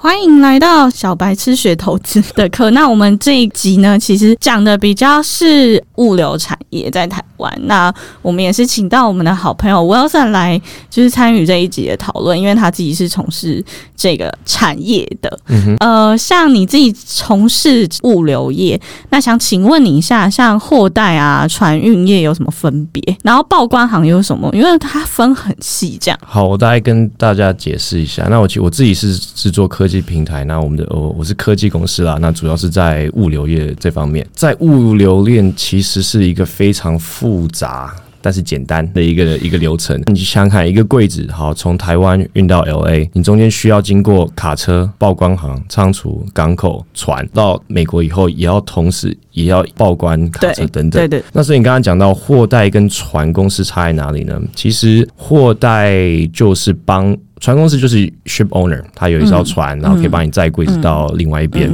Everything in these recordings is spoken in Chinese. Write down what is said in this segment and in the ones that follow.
欢迎来到小白吃学投资的课。那我们这一集呢，其实讲的比较是物流产业在台湾。那我们也是请到我们的好朋友 Wilson 来，就是参与这一集的讨论，因为他自己是从事这个产业的。呃，像你自己从事物流业，那想请问你一下，像货代啊、船运业有什么分别？然后报关行有什么？因为它分很细，这样。好，我大概跟大家解释一下。那我其我自己是制作科技平台，那我们的哦我是科技公司啦，那主要是在物流业这方面，在物流链其实是一个非常复杂但是简单的一个一个流程。你想想看，一个柜子好从台湾运到 L A，你中间需要经过卡车、报关行、仓储、港口、船，到美国以后也要同时也要报关、卡车等等。对对。那所以你刚刚讲到货代跟船公司差在哪里呢？其实货代就是帮。船公司就是 ship owner，他有一艘船，然后可以帮你载柜子到另外一边。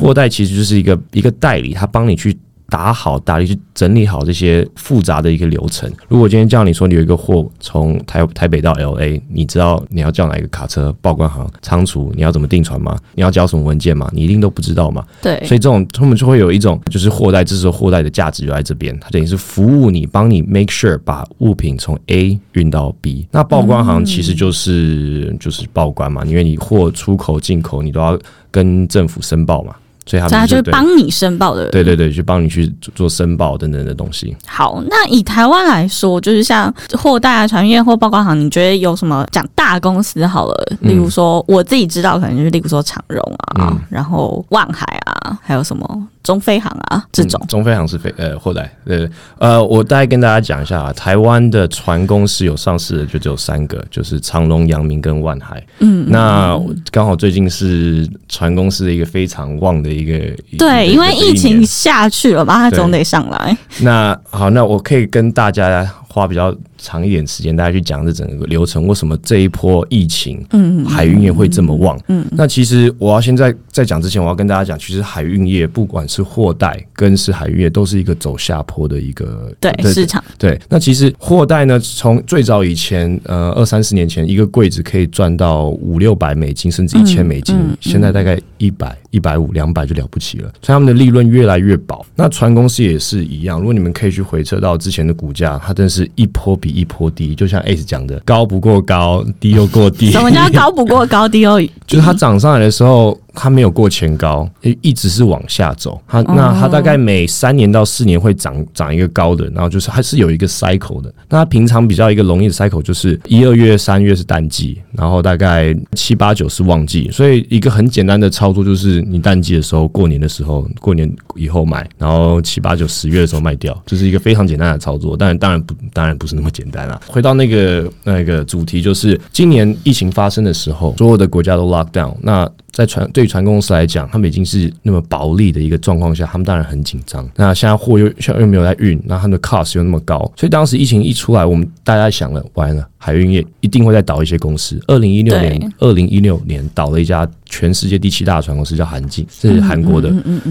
货代其实就是一个一个代理，他帮你去。打好，打理去整理好这些复杂的一个流程。如果今天叫你说你有一个货从台台北到 L A，你知道你要叫哪一个卡车、报关行、仓储，你要怎么订船吗？你要交什么文件吗？你一定都不知道嘛。对，所以这种他们就会有一种就是货代，这时候货代的价值就在这边，它等于是服务你，帮你 make sure 把物品从 A 运到 B。那报关行其实就是就是报关嘛，因为你货出口进口，你都要跟政府申报嘛。所以他就是帮你申报的，对对对，去帮你去做申报等等的东西。好，那以台湾来说，就是像货代啊、船运或报关行，你觉得有什么讲大公司好了？例如说，我自己知道，可能就是例如说长荣啊，然后万海啊，还有什么？中飞航啊，这种中飞航是飞呃后来呃呃，我大概跟大家讲一下啊，台湾的船公司有上市的就只有三个，就是长隆、阳明跟万海。嗯，那刚好最近是船公司的一个非常旺的一个对，因为疫情下去了嘛，它总得上来。那好，那我可以跟大家花比较。长一点时间，大家去讲这整个流程，为什么这一波疫情，嗯，海运业会这么旺？嗯，那其实我要现在在讲之前，我要跟大家讲，其实海运业不管是货代跟是海运业，都是一个走下坡的一个对市场。对，那其实货代呢，从最早以前，呃，二三十年前，一个柜子可以赚到五六百美金，甚至一千美金，现在大概一百、一百五、两百就了不起了，所以他们的利润越来越薄。那船公司也是一样，如果你们可以去回测到之前的股价，它真是一波比。一波低，就像 S 讲的，高不过高，低又过低。什么叫高不过高，低又？就是它涨上来的时候。它没有过前高，一直是往下走。它那它大概每三年到四年会涨涨一个高的，然后就是还是有一个 cycle 的。那它平常比较一个容易的 cycle 就是一二月、三月是淡季，然后大概七八九是旺季。所以一个很简单的操作就是你淡季的时候，过年的时候，过年以后买，然后七八九十月的时候卖掉，这是一个非常简单的操作。但当然不当然不是那么简单啊。回到那个那个主题，就是今年疫情发生的时候，所有的国家都 lock down。那在船对船公司来讲，他们已经是那么薄利的一个状况下，他们当然很紧张。那现在货又又又没有在运，那他们的 cost 又那么高，所以当时疫情一出来，我们大家想了，完了。海运业一定会再倒一些公司。二零一六年，二零一六年倒了一家全世界第七大的船公司，叫韩进，这是韩国的。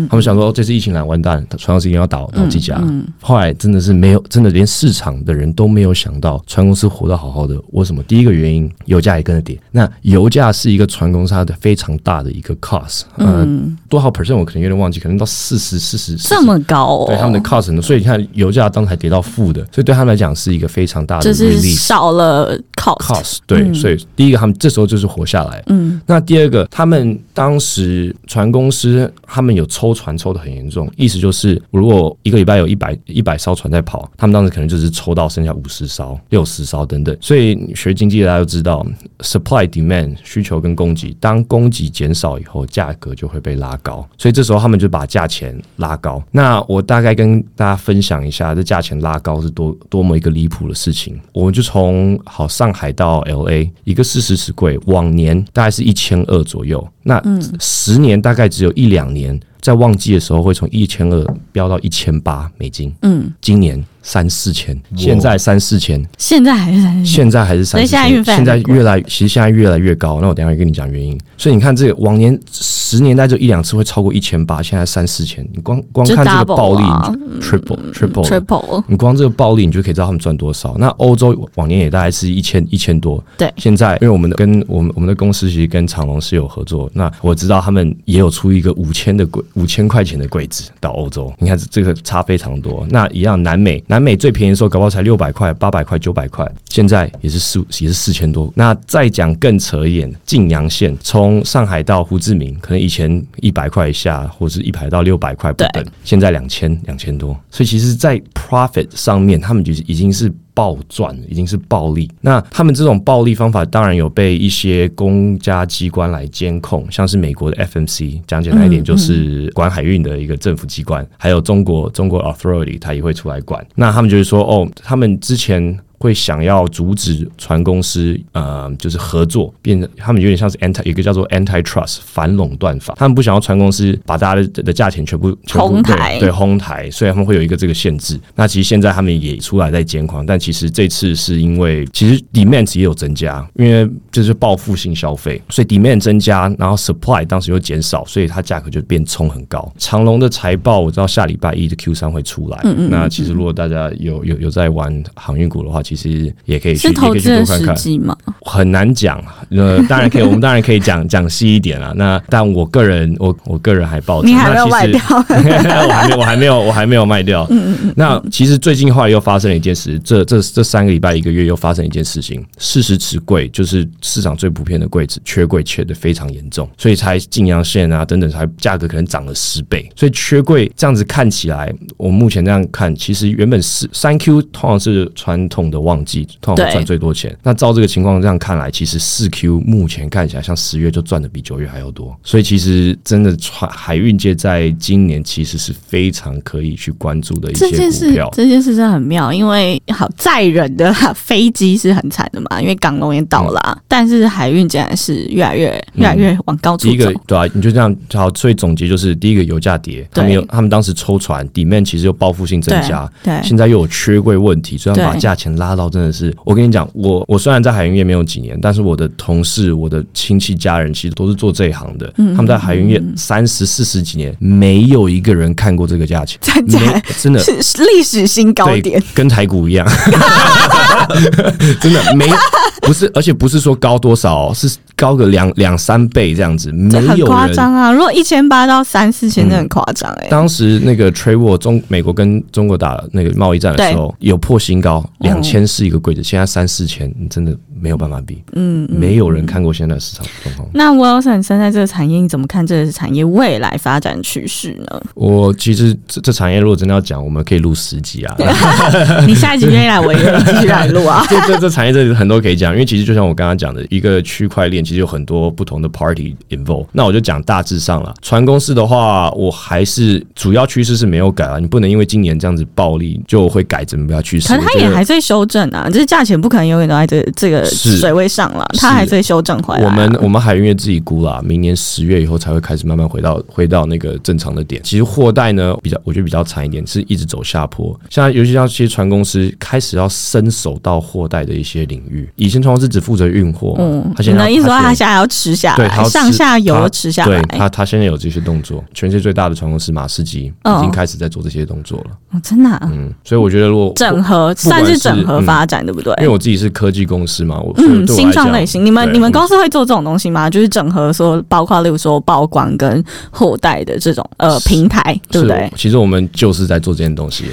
他们想说，这次疫情来完蛋，船公司一定要倒，倒几家。后来真的是没有，真的连市场的人都没有想到船公司活得好好的。为什么？第一个原因，油价也跟着跌。那油价是一个船公司它的非常大的一个 cost，嗯，多少 percent 我可能有点忘记，可能到四十、四十这么高，对他们的 cost。所以你看，油价当时还跌到负的，所以对他们来讲是一个非常大的，就是少了。cost cost 对，所以第一个他们这时候就是活下来。嗯，那第二个，他们当时船公司他们有抽船抽的很严重，意思就是如果一个礼拜有一百一百艘船在跑，他们当时可能就是抽到剩下五十艘、六十艘等等。所以学经济大家都知道，supply demand 需求跟供给，当供给减少以后，价格就会被拉高。所以这时候他们就把价钱拉高。那我大概跟大家分享一下，这价钱拉高是多多么一个离谱的事情。我们就从好，上海到 L A 一个四十尺柜，往年大概是一千二左右。那十年大概只有一两年，在旺季的时候会从一千二飙到一千八美金。嗯，今年三四千，现在三四千，现在还是三四千，现在还是三四千，现在运费现在越来，其实现在越来越高。那我等一下会跟你讲原因。所以你看，这个往年十年代就一两次会超过一千八，现在三四千，你光光看这个暴利，triple triple triple，你光这个暴利，你就可以知道他们赚多少。那欧洲往年也大概是一千一千多，对。现在因为我们的跟我们我们的公司其实跟长隆是有合作，那我知道他们也有出一个五千的柜五千块钱的柜子到欧洲，你看这个差非常多。那一样南美，南美最便宜的时候搞不好才六百块、八百块、九百块，现在也是四也是四千多。那再讲更扯一点，晋阳线从上海到胡志明，可能以前一百块以下，或者是一百到六百块不等，现在两千两千多。所以其实，在 profit 上面，他们就是已经是。暴赚已经是暴利，那他们这种暴利方法当然有被一些公家机关来监控，像是美国的 FMC，讲简单一点就是管海运的一个政府机关，还有中国中国 Authority，它也会出来管。那他们就是说，哦，他们之前。会想要阻止船公司，呃，就是合作，变成他们有点像是 anti 一个叫做 antitrust 反垄断法，他们不想要船公司把大家的的价钱全部全部哄抬。对对哄抬，所以他们会有一个这个限制。那其实现在他们也出来在监控，但其实这次是因为其实 demand 也有增加，因为就是报复性消费，所以 demand 增加，然后 supply 当时又减少，所以它价格就变冲很高。长隆的财报我知道下礼拜一的 Q 三会出来，那其实如果大家有有有在玩航运股的话，其实也可以去也可以去投资的多看看。时机吗？很难讲，呃，当然可以，我们当然可以讲讲细一点啊。那但我个人，我我个人还抱着，你还没有那其实卖掉，我还没有，我还没有，我还没有卖掉。那其实最近后来又发生了一件事，这这这三个礼拜一个月又发生一件事情，四十尺柜就是市场最普遍的柜子，缺柜缺的非常严重，所以才晋阳线啊等等，才价格可能涨了十倍。所以缺柜这样子看起来，我目前这样看，其实原本是三 Q 通常是传统的旺季，通常会赚最多钱。那照这个情况这样看来，其实四 Q 目前看起来像十月就赚的比九月还要多，所以其实真的船海运界在今年其实是非常可以去关注的一件事股票。这件事真的很妙，因为好载人的飞机是很惨的嘛，因为港龙也倒了。啊、但是海运竟然是越来越越来越往高处第一个。对啊，你就这样好，所以总结就是第一个油价跌，他们有他们当时抽船底面其实有报复性增加，对，现在又有缺柜问题，所以他把价钱拉到真的是，我跟你讲，我我虽然在海运业没有几年，但是我的同事、我的亲戚家人其实都是做这一行的，嗯他们在海运业三十四十几年，没有一个人看过这个价钱，真的真的。是是历史新高点，，跟台股一样，真的没不是，而且不是说高多少哦，是高个两两三倍这样子，没有夸张啊！如果一千八到三四千，很夸张哎。当时那个 trade war 中美国跟中国打那个贸易战的时候，有破新高，两千是一个柜子，现在三四千，你真的没有办法比，嗯，嗯。没有人看过现在的市场状况。那 Wilson 身在这个产业，你怎么看这个产业未来发展趋势呢？我其实这这产业如果真的要讲，我们可以录十集啊。你下一集愿意来，我也愿意继续来录啊。这这这产业这很多可以讲，因为其实就像我刚刚讲的，一个区块链其实有很多不同的 party involve。那我就讲大致上了。船公司的话，我还是主要趋势是没有改啊，你不能因为今年这样子暴利就会改整个趋势。可是它也还在修正啊，就是价钱不可能永远都在这这个水位上了，它还是会修正回来啊、我们我们海运业自己估啦，明年十月以后才会开始慢慢回到回到那个正常的点。其实货代呢比较，我觉得比较惨一点，是一直走下坡。现在尤其像这些船公司开始要伸手到货代的一些领域，以前船公司只负责运货，嗯，他现在意思说他它现在要吃下来，对上下游吃下对，他他现在有这些动作，全世界最大的船公司马士基嗯已经开始在做这些动作了。哦真的、啊嗯，所以我觉得如果整合算是是整合嗯发展，对不对？因为我自己是科技公司嘛，我嗯，新创类型，你们对你们公司会做这种东西吗？就是整合说，包括例如说曝光跟后代的这种呃平台，对不对？其实我们就是在做这件东西。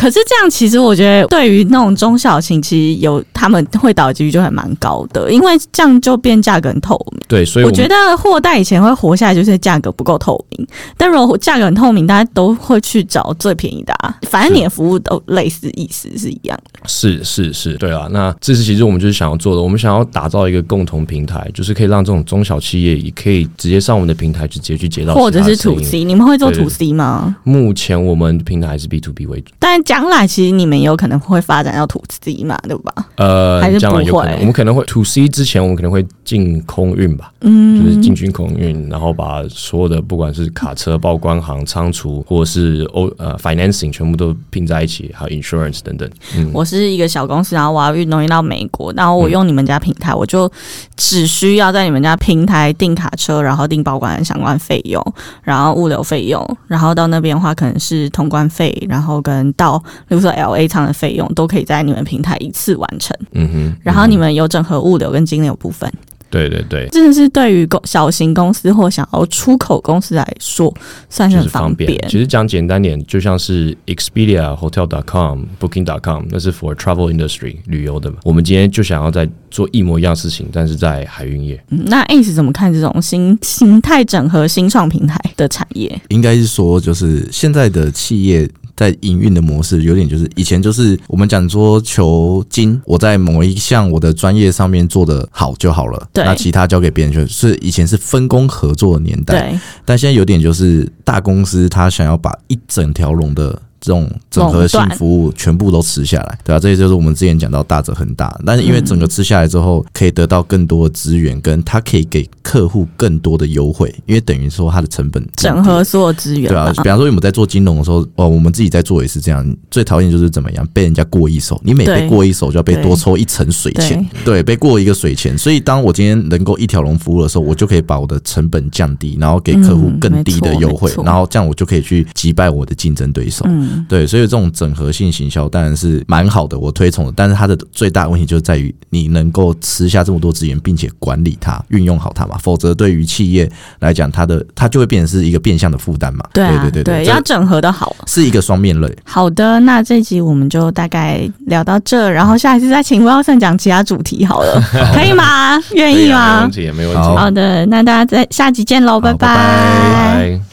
可是这样，其实我觉得对于那种中小型，其实有他们会倒的几率就还蛮高的，因为这样就变价格很透明。对，所以们我觉得货代以前会活下来，就是价格不够透明。但如果价格很透明，大家都会去找最便宜的、啊，反正你的服务都类似，意思是一样的。是是是，对啊，那这是其实我们就是想要做的，我们想要打造一个共同平台，就是可以让这种中小企业也可以直接上我们的平台，去直接去接到或者是 to C，你们会做对 to C 吗？目前我们平台还是 B to B 为主，但将来其实你们有可能会发展到 to C 嘛，对吧？呃还是，将来有可能，不会我们可能会 to C 之前，我们可能会进空运吧，嗯，就是进军空运，然后把所有的不管是卡车、报关行、仓储，或者是欧呃 financing 全部都拼在一起，还有 insurance 等等。嗯，我是一个小公司，然后我要运东西到美国，然后我用你们家平台，我就只需要在你们家平台订卡车，然后订报关的相关费用，然后物流费用，然后到那边的话可能是通关费，然后跟到比如说 L A 仓的费用都可以在你们平台一次完成。嗯哼，然后你们有整合物流跟金流部分，对对对，真的是对于公小型公司或想要出口公司来说，算是就是很方便。其实讲简单点，就像是 Expedia、Hotel.com、Booking.com，那是 for travel industry 旅游的嘛。我们今天就想要在做一模一样的事情，但是在海运业。嗯那 Ace 怎么看这种新形态整合新创平台的产业？应该是说，就是现在的企业在营运的模式有点就是以前就是我们讲说求精，我在某一项我的专业上面做的好就好了，对那其他交给别人去是以前是分工合作的年代，对，但现在有点就是大公司他想要把一整条龙的。这种整合性服务全部都吃下来，对啊，这也就是我们之前讲到大者恒大，但是因为整个吃下来之后，可以得到更多的资源，跟它可以给客户更多的优惠，因为等于说它的成本整合所有资源对啊，比方说我们在做金融的时候，哦，我们自己在做也是这样。最讨厌就是怎么样被人家过一手，你每被过一手就要被多抽一层水钱，对，被过一个水钱。所以当我今天能够一条龙服务的时候，我就可以把我的成本降低，然后给客户更低的优惠然后这样我就可以去击败我的竞争对手。嗯，对，所以这种整合性行销当然是蛮好的，我推崇的。但是它的最大问题就在于你能够吃下这么多资源，并且管理它、运用好它嘛。否则对于企业来讲，它的它就会变成是一个变相的负担嘛。对啊，对对对，这要整合的好。是一个双面刃。好的，那这集我们就大概聊到这，然后下一次再请 Wilson 讲其他主题好了，可以吗？愿意吗啊没吗问？题，没问题。好好的，那大家在下集见喽，拜好拜拜拜。